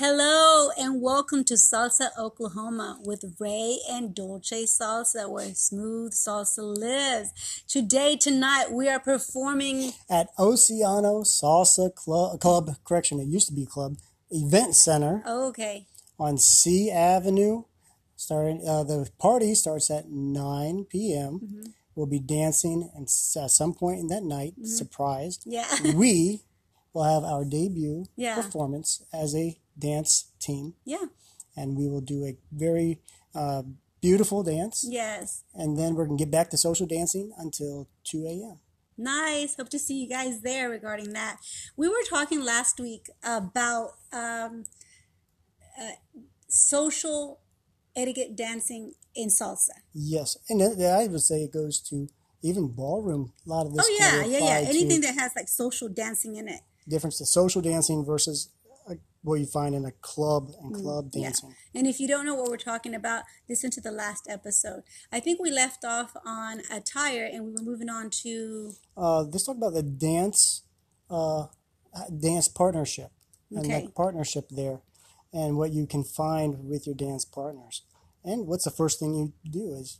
Hello and welcome to Salsa Oklahoma with Ray and Dolce Salsa, where smooth salsa lives. Today, tonight, we are performing at Oceano Salsa Club, Club correction, it used to be Club, Event Center oh, okay. on C Avenue. Starting, uh, the party starts at 9 p.m. Mm-hmm. We'll be dancing and at some point in that night, surprised, Yeah. we will have our debut Yeah. performance as a dance team, yeah. and we will do a very uh, beautiful dance, Yes. and then we're gonna get back to social dancing until 2 a.m. Nice. Hope to see you guys there regarding that. We were talking last week about um, uh, social etiquette dancing in salsa. Yes, and I would say it goes to even ballroom. A lot of this. Oh yeah, yeah, yeah. Anything that has like social dancing in it. difference to social dancing versus what you find in a club and club Mm, yeah. dancing. And if you don't know what we're talking about, listen to the last episode. I think we left off on attire and we were moving on to Uh, let's talk about the dance, uh, dance partnership and Okay. the partnership there, and what you can find with your dance partners. And what's the first thing you do is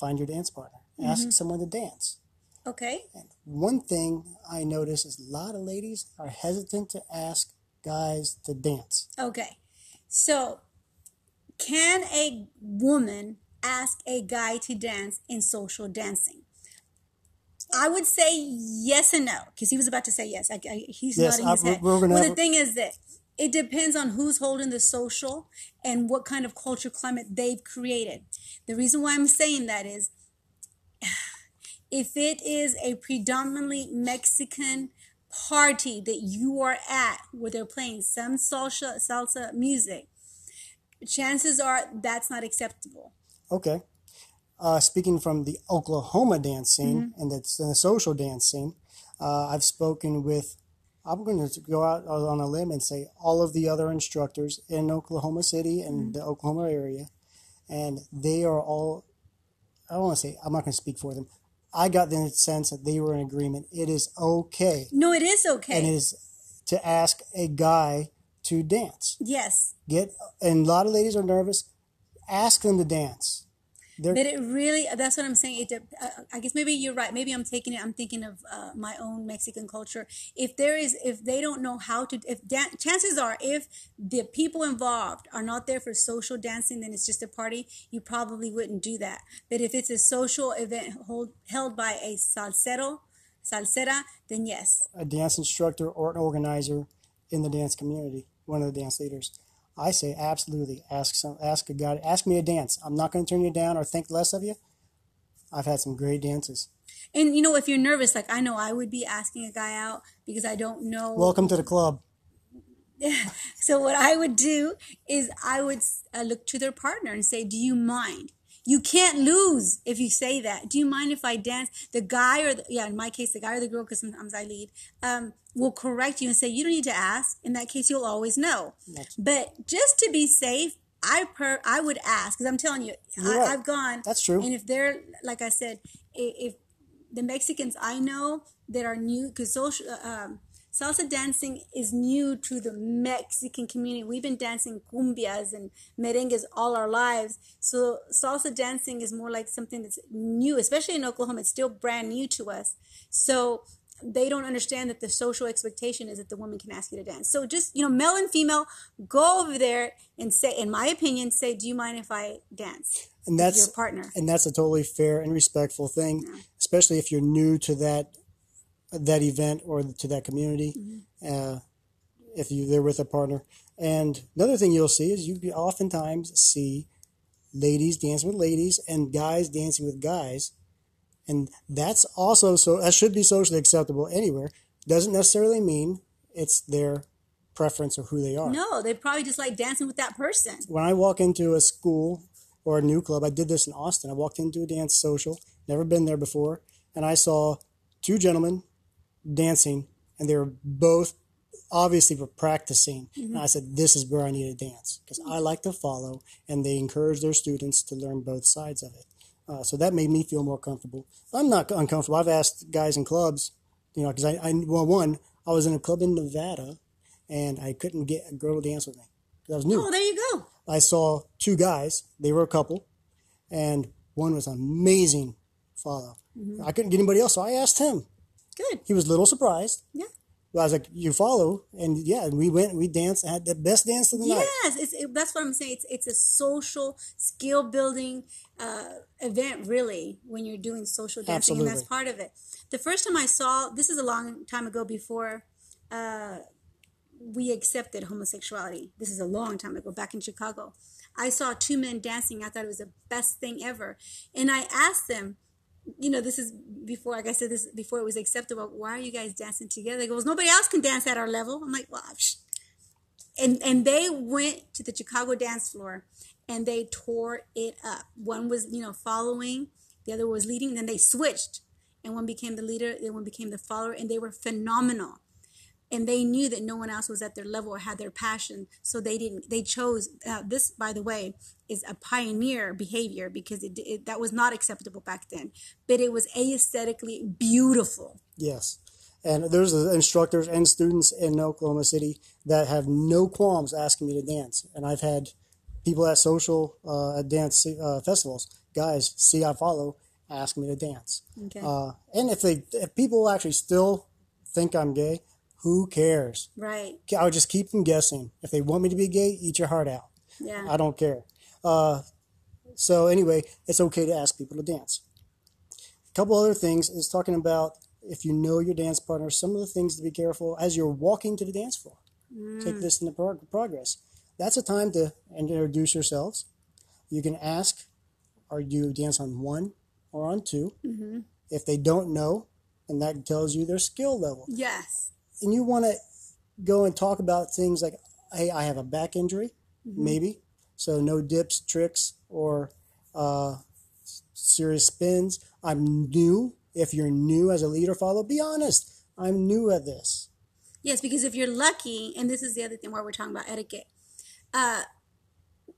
find your dance partner. Mm-hmm. Ask someone to dance. okay. And One thing I notice is a lot of ladies are hesitant to ask guys to dance. Okay. So, can a woman ask a guy to dance in social dancing? I would say yes and no because he was about to say yes. I, I, he's Yes, nodding I- his head. we're gonna well, the thing is that it depends on who's holding the social and what kind of culture climate they've created. The reason why I'm saying that is if it is a predominantly Mexican party that you are at where they're playing some salsa salsa music, chances are that's not acceptable. Okay. Uh, speaking from the Oklahoma dance scene Mm-hmm. and the, and the social dance scene, uh, I've spoken with, I'm going to go out on a limb and say all of the other instructors in Oklahoma City and Mm-hmm. the Oklahoma area, and they are all, I don't want to say, I'm not going to speak for them. I got the sense that they were in agreement. It is okay, No, it is okay. and it is to ask a guy to dance. yes. Get, and a lot of ladies are nervous. Ask them to dance. They're But it really, that's what I'm saying. It, uh, I guess maybe you're right. Maybe I'm taking it, I'm thinking of uh, my own Mexican culture. If there is, if they don't know how to, if dan- chances are, if the people involved are not there for social dancing, then it's just a party, you probably wouldn't do that. But if it's a social event hold, held by a salsero, salsera, then yes. a dance instructor or an organizer in the dance community, one of the dance leaders. I say absolutely ask some ask a guy ask me a dance. I'm not going to turn you down or think less of you. I've had some great dances. And you know, if you're nervous, like I know I would be asking a guy out because I don't know. Welcome to the club. So what I would do is I would uh, look to their partner and say, "Do you mind?" You can't lose if you say that. Do you mind if I dance? The guy or the, yeah, in my case, the guy or the girl, because sometimes I lead, um, will correct you and say, "You don't need to ask." In that case, you'll always know. But just to be safe, I per I would ask because I'm telling you, I. I've gone. That's true. And if they're like I said, i- if the Mexicans I know that are new because social um, salsa dancing is new to the Mexican community. We've been dancing cumbias and merengues all our lives, so salsa dancing is more like something that's new, especially in Oklahoma. It's still brand new to us, so they don't understand that the social expectation is that the woman can ask you to dance. So just you know, male and female, go over there and say, in my opinion, say, "Do you mind if I dance?" And that's your partner. and that's a totally fair and respectful thing, especially if you're new to that that event or to that community. Uh, if you they're with a partner, and another thing you'll see is you oftentimes see ladies dancing with ladies and guys dancing with guys, and that's also so that should be socially acceptable anywhere. Doesn't necessarily mean it's their preference or who they are No, they probably just like dancing with that person. when I walk into a school or a new club, I did this in Austin. I walked into a dance social, never been there before, and I saw two gentlemen dancing, and they were both obviously were practicing. And I said, "This is where I need to dance because I like to follow," and they encourage their students to learn both sides of it. Uh, so that made me feel more comfortable. I'm not uncomfortable. I've asked guys in clubs, you know, because I, I well, one, I was in a club in Nevada, and I couldn't get a girl to dance with me 'cause I was new. Oh, there you go. I saw two guys. They were a couple, and one was an amazing follow. Mm-hmm. I couldn't get anybody else, so I asked him. Good. He was a little surprised. Yeah. I was like, "You follow?" And yeah, and we went. We danced. Had the best dance of the night. Yes, it, that's what I'm saying. It's it's a social skill building uh, event, really, when you're doing social dancing, and that's part of it. The first time I saw this is a long time ago before uh, we accepted homosexuality. This is a long time ago, back in Chicago. I saw two men dancing. I thought it was the best thing ever, and I asked them. You know, this is before, like I said, this before it was acceptable. Why are you guys dancing together? He goes, nobody else can dance at our level. I'm like, well, and and they went to the Chicago dance floor and they tore it up. One was you know following, the other was leading. Then they switched, and one became the leader, and one became the follower, and they were phenomenal. And they knew that no one else was at their level or had their passion, so they didn't. They chose uh, this. By the way, is a pioneer behavior because it, it that was not acceptable back then, but it was aesthetically beautiful. Yes. And there's instructors and students in Oklahoma City that have no qualms asking me to dance. And I've had people at social uh, at dance uh, festivals, guys, see I follow, ask me to dance. Okay, Uh, and if they if people actually still think I'm gay, who cares? right? I would just keep them guessing. If they want me to be gay, eat your heart out. Yeah. I don't care. Uh, so anyway, it's okay to ask people to dance. A couple other things is talking about if you know your dance partner, some of the things to be careful as you're walking to the dance floor. Take this into prog- progress. That's a time to introduce yourselves. You can ask, are you dance on one or on 2 If they don't know, and that tells you their skill level Yes. And you want to go and talk about things like, hey, I have a back injury, maybe, so no dips, tricks, or uh, serious spins. I'm new. If you're new as a leader, follow. Be honest. I'm new at this. Yes, because if you're lucky, and this is the other thing where we're talking about etiquette, uh,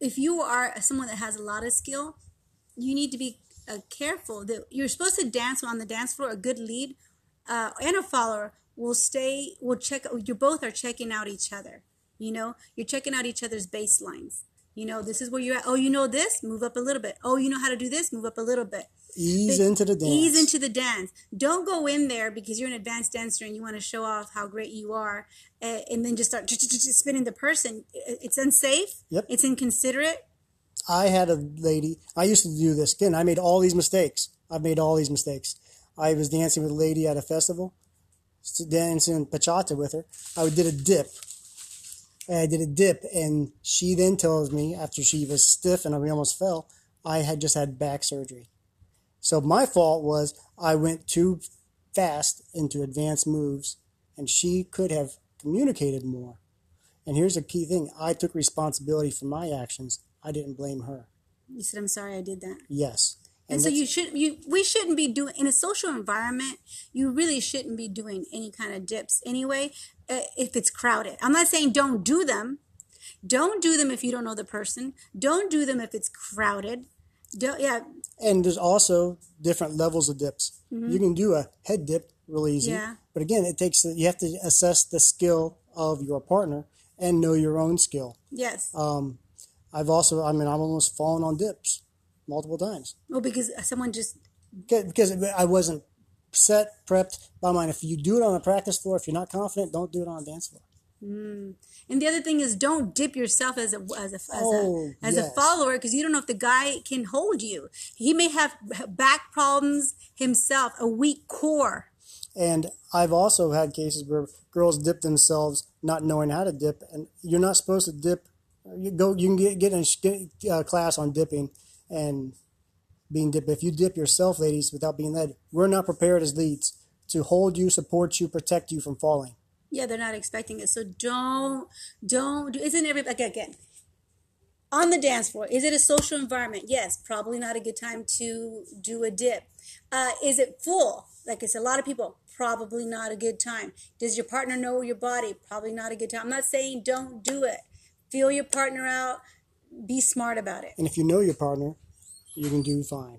if you are someone that has a lot of skill, you need to be uh, careful that you're supposed to dance on the dance floor. A good lead uh, and a follower will stay. Will check. You both are checking out each other. You know, you're checking out each other's baselines. You know, this is where you're at. Oh, you know this? Move up a little bit. Oh, you know how to do this? Move up a little bit. Ease But into the dance. Ease into the dance. Don't go in there because you're an advanced dancer and you want to show off how great you are, uh, and then just start spinning the person. It's unsafe. Yep. It's inconsiderate. I had a lady. I used to do this again. I made all these mistakes. I've made all these mistakes. I was dancing with a lady at a festival, dancing bachata with her. I did a dip. And I did a dip, and she then tells me after she was stiff and I almost fell, I had just had back surgery. So my fault was I went too fast into advanced moves, and she could have communicated more. And here's a key thing: I took responsibility for my actions. I didn't blame her. You said, "I'm sorry, I did that." Yes. And, so you should you we shouldn't be doing in a social environment. You really shouldn't be doing any kind of dips anyway. Uh, if it's crowded, I'm not saying don't do them. Don't do them if you don't know the person. Don't do them if it's crowded. Don't yeah and there's also different levels of dips. You can do a head dip really easy, Mm-hmm. Yeah. but again, it takes you have to assess the skill of your partner and know your own skill. yes. Um, I've also, I mean, I've almost fallen on dips multiple times well, because someone just because I wasn't set prepped by mine. If you do it on a practice floor, if you're not confident, don't do it on a dance floor. Mm. And the other thing is, don't dip yourself as a as a as Oh, a as a follower because you don't know if the guy can hold you. He may have back problems himself, a weak core. And I've also had cases where girls dip themselves not knowing how to dip, and you're not supposed to dip. You go, you can get get in a a uh, class on dipping and being dip. If you dip yourself, ladies, without being led, we're not prepared as leads to hold you, support you, protect you from falling. Yeah, they're not expecting it. So don't don't. Isn't every like again on the dance floor? Is it a social environment? Yes, probably not a good time to do a dip. Uh, is it full? Like it's a lot of people. Probably not a good time. Does your partner know your body? Probably not a good time. I'm not saying don't do it. Feel your partner out. Be smart about it. And if you know your partner, you can do fine.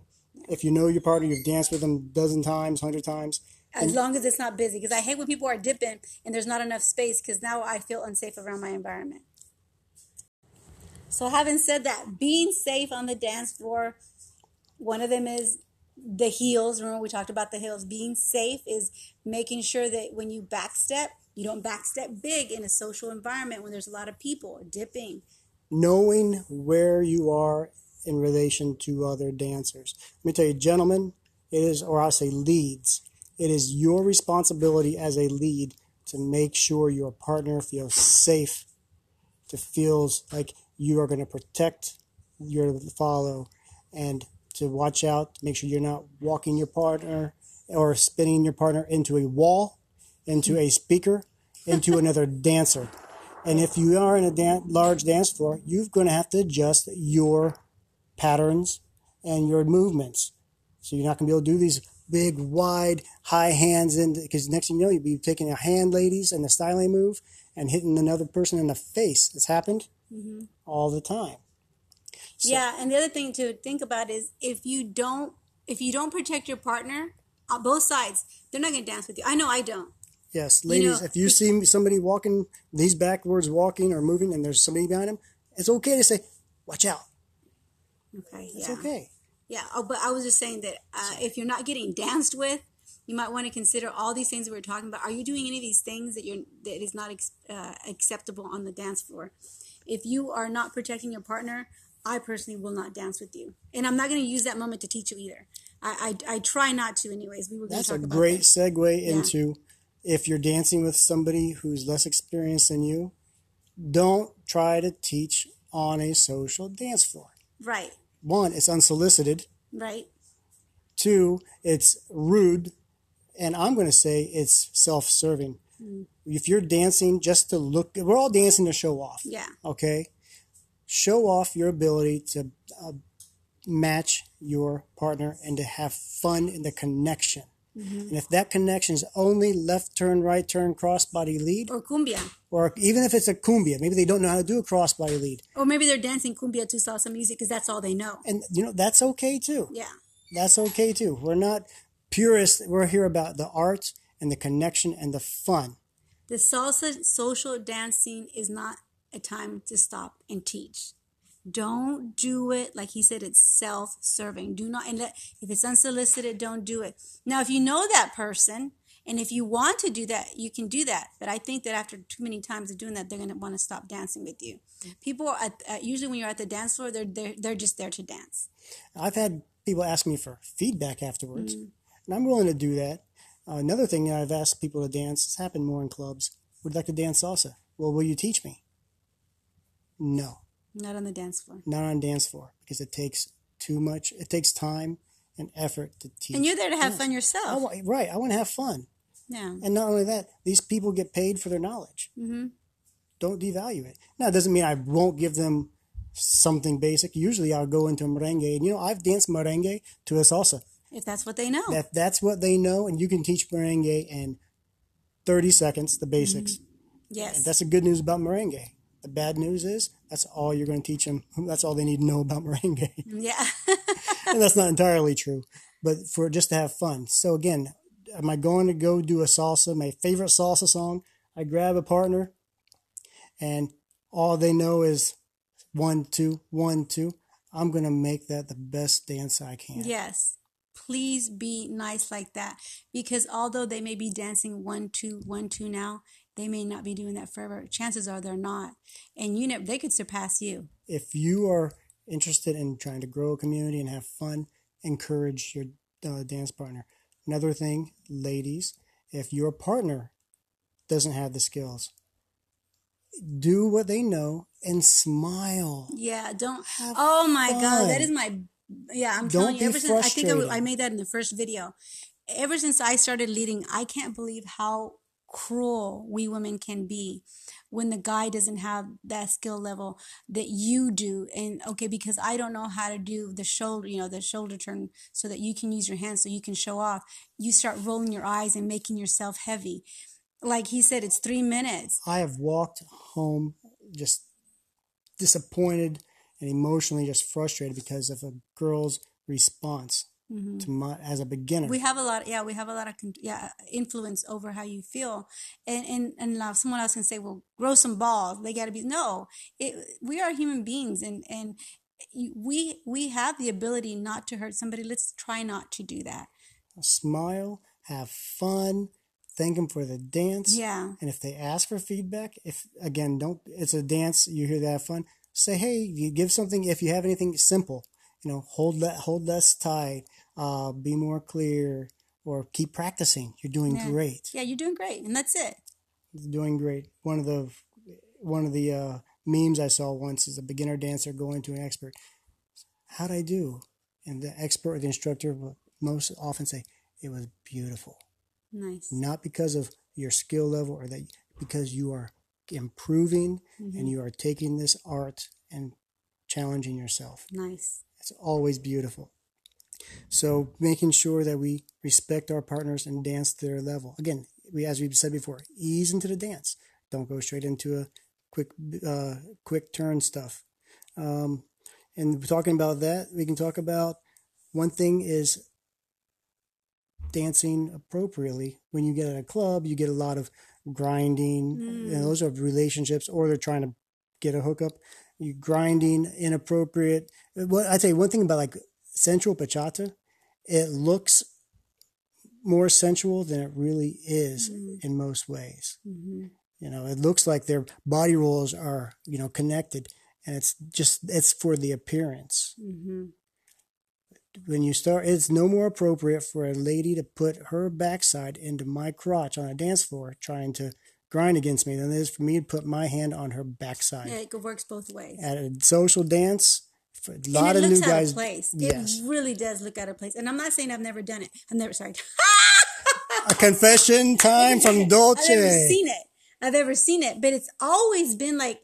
If you know your partner, you've danced with them a dozen times, hundred times. As long as it's not busy, because I hate when people are dipping and there's not enough space. Because now I feel unsafe around my environment. So, having said that, being safe on the dance floor, one of them is the heels. Remember, we talked about the heels. Being safe is making sure that when you backstep, you don't backstep big in a social environment when there's a lot of people dipping. Knowing where you are in relation to other dancers. Let me tell you, gentlemen, it is, or I'll say leads, it is your responsibility as a lead to make sure your partner feels safe, to feels like you are going to protect your follow, and to watch out, make sure you're not walking your partner or spinning your partner into a wall, into a speaker, into another dancer. And if you are in a dan- large dance floor, you're going to have to adjust your patterns and your movements. So you're not going to be able to do these big, wide, high hands in because next thing you know, you'll be taking a hand, ladies, and the styling move and hitting another person in the face. It's happened Mm-hmm. all the time. So- Yeah, and the other thing to think about is if you don't if you don't protect your partner on both sides, they're not going to dance with you. I know I don't. Yes, You ladies, know, if you see somebody walking, these backwards walking or moving, and there's somebody behind them, it's okay to say, "Watch out." Okay, It's yeah. okay. Yeah, oh, but I was just saying that uh, if you're not getting danced with, you might want to consider all these things that we are talking about. Are you doing any of these things that you're that is not ex- uh, acceptable on the dance floor? If you are not protecting your partner, I personally will not dance with you, and I'm not going to use that moment to teach you either. I I, I try not to, anyways. We were That's a great that. segue Yeah. into if you're dancing with somebody who's less experienced than you, don't try to teach on a social dance floor. Right, One, it's unsolicited. right, Two, it's rude. And I'm going to say it's self serving. Mm. If you're dancing just to look, we're all dancing to show off. yeah, Okay. Show off your ability to uh, match your partner and to have fun in the connection. Mm-hmm. And if that connection is only left turn, right turn, crossbody lead, or cumbia, or even if it's a cumbia, maybe they don't know how to do a crossbody lead. or maybe they're dancing cumbia to salsa music because that's all they know. And, you know, that's okay too. Yeah, That's okay too. We're not purists. We're here about the art and the connection and the fun. the salsa social dancing is not a time to stop and teach. Don't do it like he said. It's self-serving. Do not and let, if it's unsolicited, don't do it. Now, if you know that person and if you want to do that, you can do that. But I think that after too many times of doing that, they're going to want to stop dancing with you. People are at, uh, usually when you're at the dance floor, they're they're they're just there to dance. I've had people ask me for feedback afterwards, and I'm willing to do that. Uh, another thing that I've asked people to dance, it's happened more in clubs, would like to dance salsa. Well, will you teach me? No, Not on the dance floor. not on dance floor because it takes too much. It takes time and effort to teach. And you're there to have fun I yourself. wa- right. I want to have fun. Yeah. And not only that, these people get paid for their knowledge. Mm-hmm. Don't devalue it. Now, it doesn't mean I won't give them something basic. Usually I'll go into merengue. And, you know, I've danced merengue to a salsa. If that's what they know. That That's what they know. And you can teach merengue in 30 seconds, the basics. yes. That's the good news about merengue. The bad news is that's all you're going to teach them. That's all they need to know about merengue. yeah. and that's not entirely true, but for just to have fun. So again, am I going to go do a salsa, my favorite salsa song? I grab a partner, and all they know is one, two, one, two. I'm going to make that the best dance I can. Yes. Please be nice like that because although they may be dancing one, two, one, two now, they may not be doing that forever. Chances are they're not. And you know, they could surpass you. If you are interested in trying to grow a community and have fun, encourage your uh, dance partner. Another thing, ladies, if your partner doesn't have the skills, do what they know and smile. Yeah. Don't. Have oh my God. That is my. Yeah. I'm Don't telling you, be ever since I think I. I made that in the first video. Ever since I started leading, I can't believe how cruel we women can be when the guy doesn't have that skill level that you do. And okay because i don't know how to do the shoulder you know the shoulder turn so that you can use your hands so you can show off. You start rolling your eyes and making yourself heavy. Like he said it's three minutes. I have walked home just disappointed and emotionally just frustrated because of a girl's response. Mm-hmm. to my as a beginner. we have a lot yeah we have a lot of con- yeah influence over how you feel. And and and now someone else can say well grow some balls. They got to be no it, we are human beings and and we we have the ability not to hurt somebody. Let's try not to do that. Smile, have fun, thank them for the dance. yeah. And if they ask for feedback, if again, don't it's a dance, you hear that fun, say, hey, you give something if you have anything simple, you know, hold that hold less tight, uh, be more clear, or keep practicing. You're doing Yeah. great. yeah you're doing great and that's it doing great. One of the one of the uh, memes I saw once is a beginner dancer going to an expert. How'd I do? And the expert or the instructor will most often say, It was beautiful. nice not because of your skill level or that because you are improving Mm-hmm. and you are taking this art and challenging yourself nice it's always beautiful so making sure that we respect our partners and dance to their level again we as we've said before ease into the dance don't go straight into a quick uh, quick turn stuff um, and talking about that we can talk about one thing is dancing appropriately. When you get at a club, you get a lot of grinding, and those are relationships, or they're trying to get a hookup. You grinding inappropriate. What I tell you, one thing about like sensual bachata, it looks more sensual than it really is in most ways. You know, it looks like their body rolls are you know connected, and it's just it's for the appearance mm-hmm. when you start, it's no more appropriate for a lady to put her backside into my crotch on a dance floor trying to grind against me than it is for me to put my hand on her backside. yeah it works both ways At a social dance, for a lot it of looks new out guys. of place Yes. it really does look out of place and i'm not saying i've never done it i've never sorry A confession time from Dolce. I've never seen it. I've ever seen it, but it's always been like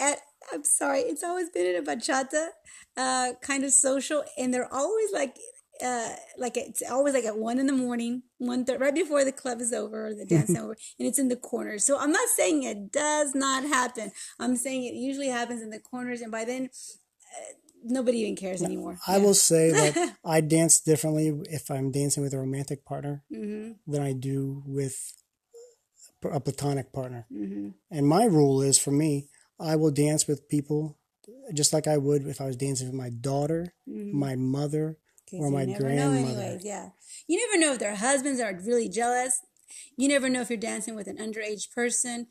at I'm sorry, it's always been in a bachata uh, kind of social, and they're always like uh, like it's always like at one in the morning, one th- right before the club is over or the dance is over, and it's in the corners. So I'm not saying it does not happen. I'm saying it usually happens in the corners, and by then. Nobody even cares anymore. I will say that I dance differently if I'm dancing with a romantic partner hmm than I do with a platonic partner. hmm And my rule is for me, I will dance with people just like I would if I was dancing with my daughter, my mother, or my never know grandmother. anyways, yeah. You never know if their husbands are really jealous. You never know if you're dancing with an underage person.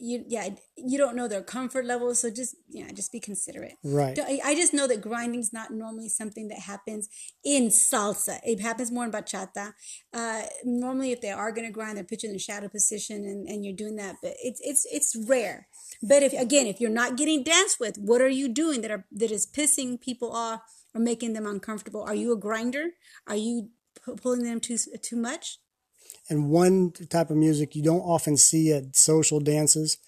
You yeah, you don't know their comfort level, so just yeah, just be considerate. Right. Don't- I just know that grinding's not normally something that happens in salsa. It happens more in bachata. Uh, normally, if they are going to grind, they're pitching in the shadow position, and, and you're doing that. But it's it's it's rare. But if again, if you're not getting danced with, what are you doing that are that is pissing people off or making them uncomfortable? Are you a grinder? Are you pu- pulling them too too much? And one type of music you don't often see at social dances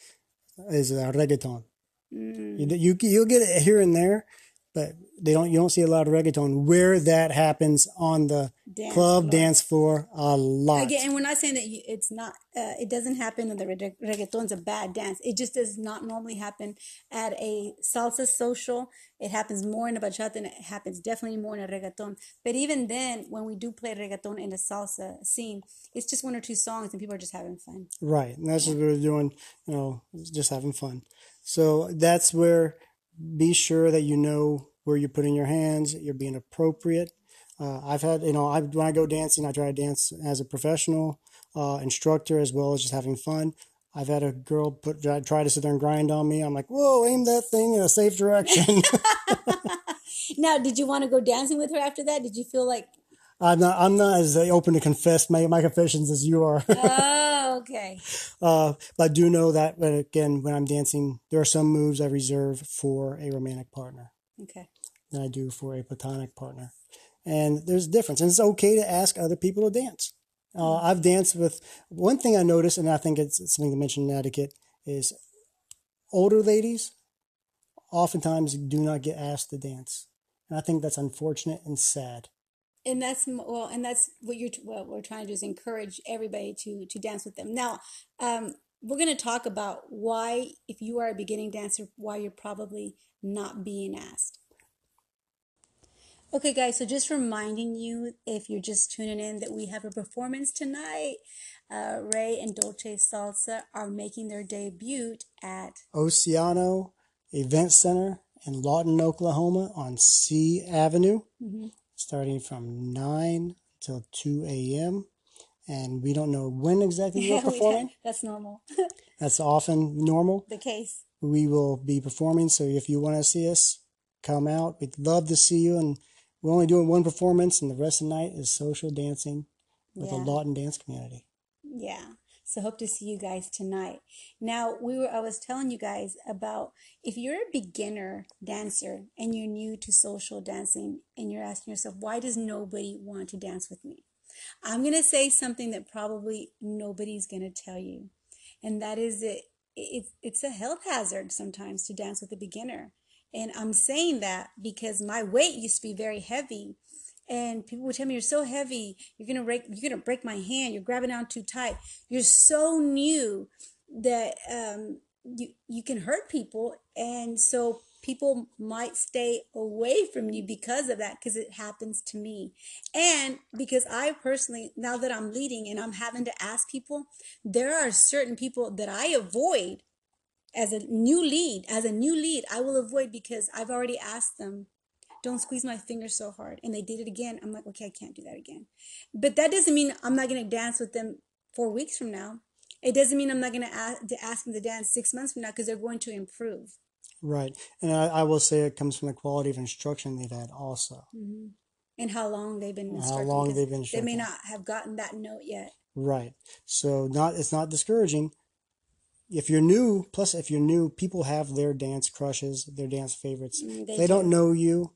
is uh, reggaeton. Mm. You, you you'll get it here and there, but they don't. You don't see a lot of reggaeton where that happens on the Dance club floor. dance floor a lot. Again, and we're not saying that you, it's not. Uh, it doesn't happen in the reg- reggaeton's a bad dance. It just does not normally happen at a salsa social. It happens more in a bachata, and it happens definitely more in a reggaeton. But even then, when we do play reggaeton in a salsa scene, it's just one or two songs, and people are just having fun. Right. And that's what we're doing, you know, just having fun. So that's where be sure that you know where you're putting your hands, you're being appropriate. Uh, I've had, you know, I, when I go dancing, I try to dance as a professional uh, instructor as well as just having fun. I've had a girl put try, to sit there and grind on me. I'm like, whoa, aim that thing in a safe direction. Now, did you want to go dancing with her after that? Did you feel like, I'm not, I'm not as open to confess my, my confessions as you are. oh, okay, Uh, but I do know that, but again, when I'm dancing, there are some moves I reserve for a romantic partner okay, than I do for a platonic partner. And there's a difference. And it's okay to ask other people to dance. Uh, I've danced with one thing I noticed, and I think it's something to mention in etiquette, is older ladies oftentimes do not get asked to dance. And I think that's unfortunate and sad. and that's well, and that's what you're what we're trying to do is encourage everybody to to dance with them. Now, um, we're going to talk about why, if you are a beginning dancer, why you're probably not being asked. Okay, guys, so just reminding you if you're just tuning in that we have a performance tonight. Uh, Ray and Dolce Salsa are making their debut at Oceano Event Center in Lawton, Oklahoma on C Avenue, mm-hmm. starting from 9 till 2 a.m. And we don't know when exactly we're performing. That's normal. That's often normal. The case. We will be performing, so if you want to see us, come out. We'd love to see you. And we're only doing one performance, and the rest of the night is social dancing with yeah. the Lawton dance community. Yeah. So hope to see you guys tonight. Now we were I was telling you guys about if you're a beginner dancer and you're new to social dancing and you're asking yourself why does nobody want to dance with me? I'm going to say something that probably nobody's going to tell you. And that is that it's it's a health hazard sometimes to dance with a beginner. And I'm saying that because my weight used to be very heavy. And people would tell me you're so heavy. You're gonna break you're gonna break my hand. You're grabbing on too tight. You're so new that um, you you can hurt people. And so people might stay away from you because of that because it happens to me. And because i personally now that i'm leading and i'm having to ask people there are certain people that i avoid as a new lead as a new lead i will avoid because i've already asked them don't squeeze my fingers so hard. And they did it again. I'm like, okay, I can't do that again. But that doesn't mean I'm not going to dance with them four weeks from now. It doesn't mean I'm not going to ask, ask them to dance six months from now because they're going to improve. Right. And I, I, will say it comes from the quality of instruction they've had also. Mm-hmm. And how long they've been How long they've been They may not have gotten that note yet. Right. So not it's not discouraging. If you're new, plus if you're new, people have their dance crushes, their dance favorites. Mm, they, they do. don't know you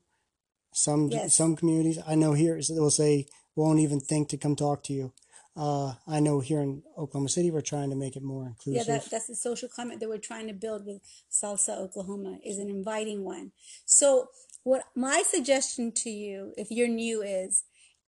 some yes. some communities I know here will say won't even think to come talk to you. Uh, I know here in Oklahoma City we're trying to make it more inclusive. Yeah, that, that's the social climate that we're trying to build with Salsa Oklahoma is an inviting one. So what my suggestion to you, if you're new, is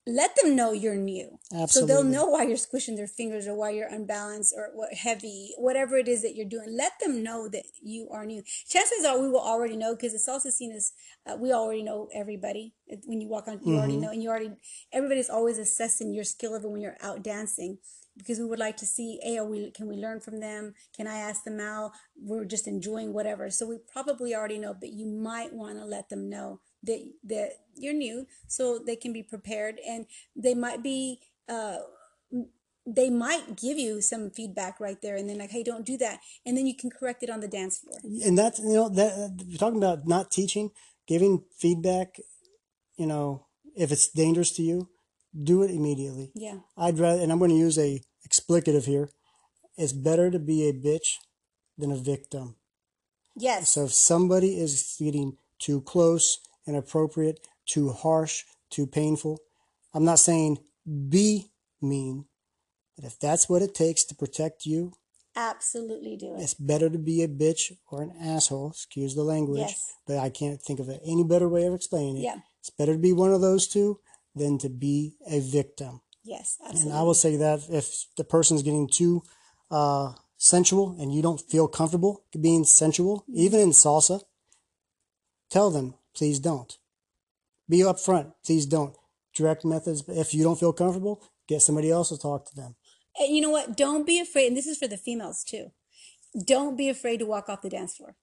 let them know you're new. Absolutely. So they'll know why you're squishing their fingers or why you're unbalanced or what heavy, whatever it is that you're doing. Let them know that you are new. Chances are we will already know because it's also seen as uh, we already know everybody. When you walk on, you mm-hmm. already know, and you already everybody's always assessing your skill level when you're out dancing because we would like to see, hey, are we can we learn from them? Can I ask them out? We're just enjoying whatever. So we probably already know, but you might want to let them know that that you're new so they can be prepared and they might be uh they might give you some feedback right there and then like hey don't do that and then you can correct it on the dance floor. And that's you know that we're talking about not teaching giving feedback you know if it's dangerous to you do it immediately. Yeah. I'd rather and i'm going to use a explicative here it's better to be a bitch than a victim. Yes. So if somebody is getting too close inappropriate, too harsh, too painful. I'm not saying be mean, but if that's what it takes to protect you, absolutely do it. It's better to be a bitch or an asshole, excuse the language, yes. but I can't think of any better way of explaining it. Yeah. It's better to be one of those two than to be a victim. Yes, absolutely. And I will say that if the person's getting too uh, sensual and you don't feel comfortable being sensual, mm-hmm. even in salsa, tell them please don't. Be upfront, please don't. Direct methods, if you don't feel comfortable, get somebody else to talk to them. And you know what? Don't be afraid, and this is for the females too. Don't be afraid to walk off the dance floor.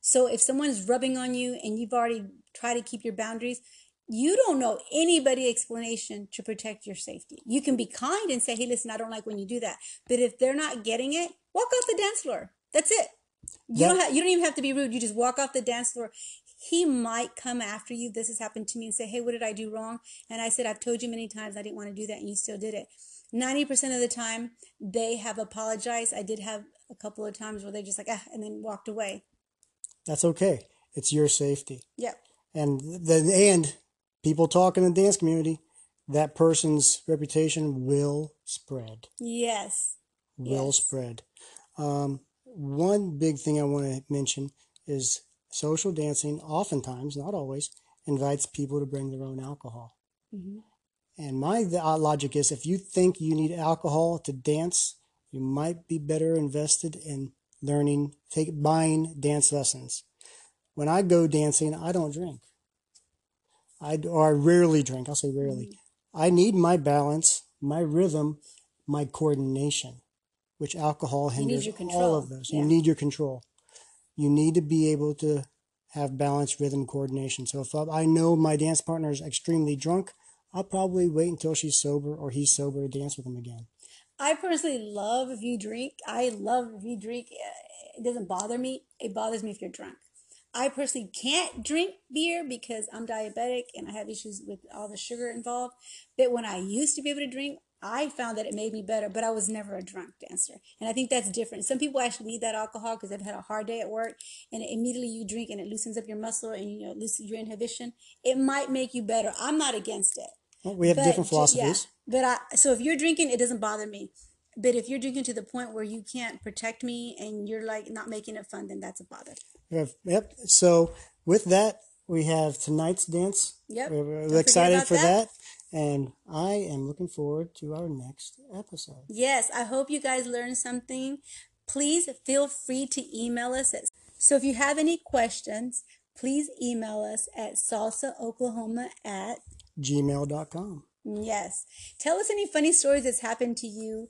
So if someone's rubbing on you and you've already tried to keep your boundaries, you don't know anybody explanation to protect your safety. You can be kind and say, "Hey, listen, I don't like when you do that." But if they're not getting it, walk off the dance floor. That's it. You don't have, you don't even have to be rude. You just walk off the dance floor he might come after you. This has happened to me and say, Hey, what did I do wrong? And I said, I've told you many times I didn't want to do that and you still did it. 90% of the time, they have apologized. I did have a couple of times where they just like, ah, and then walked away. That's okay. It's your safety. Yep. And the and people talk in the dance community, that person's reputation will spread. Yes. Will yes. spread. Um, one big thing I want to mention is social dancing oftentimes, not always, invites people to bring their own alcohol. Mm-hmm. And my uh, logic is if you think you need alcohol to dance, you might be better invested in learning, take buying dance lessons. When I go dancing, I don't drink. I or I rarely drink. I'll say rarely. Mm-hmm. I need my balance, my rhythm, my coordination, which alcohol need hinders all of those. Yeah. You need your control. You need to be able to have balanced rhythm, coordination. So if I know my dance partner is extremely drunk, I'll probably wait until she's sober or he's sober to dance with him again. I personally love if you drink. I love if you drink. It doesn't bother me. It bothers me if you're drunk. I personally can't drink beer because I'm diabetic and I have issues with all the sugar involved. But when I used to be able to drink, I found that it made me better, but I was never a drunk dancer. And I think that's different. Some people actually need that alcohol because they've had a hard day at work and immediately you drink and it loosens up your muscle and you know, loosens your inhibition. It might make you better. I'm not against it. Well, we have But different philosophies. Yeah, but I so if you're drinking, it doesn't bother me. But if you're drinking to the point where you can't protect me and you're like not making it fun, then that's a bother. Yep. So with that, we have tonight's dance. Yep. We're, we're Don't excited for that. that. And I am looking forward to our next episode. Yes, I hope you guys learned something. Please feel free to email us. At, so if you have any questions, please email us at salsaoklahoma at Gmail.com. Yes. Tell us any funny stories that's happened to you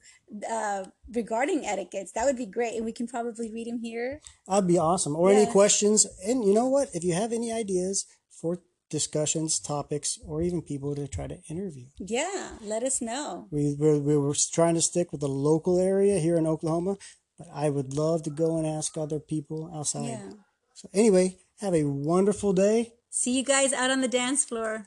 uh, regarding etiquettes. That would be great. And we can probably read them here. That'd be awesome. Or any questions. And you know what? If you have any ideas for discussions, topics, or even people to try to interview, Yeah, let us know. we, we're, we were trying to stick with the local area here in Oklahoma, but I would love to go and ask other people outside. Yeah. So, anyway, have a wonderful day. See you guys out on the dance floor.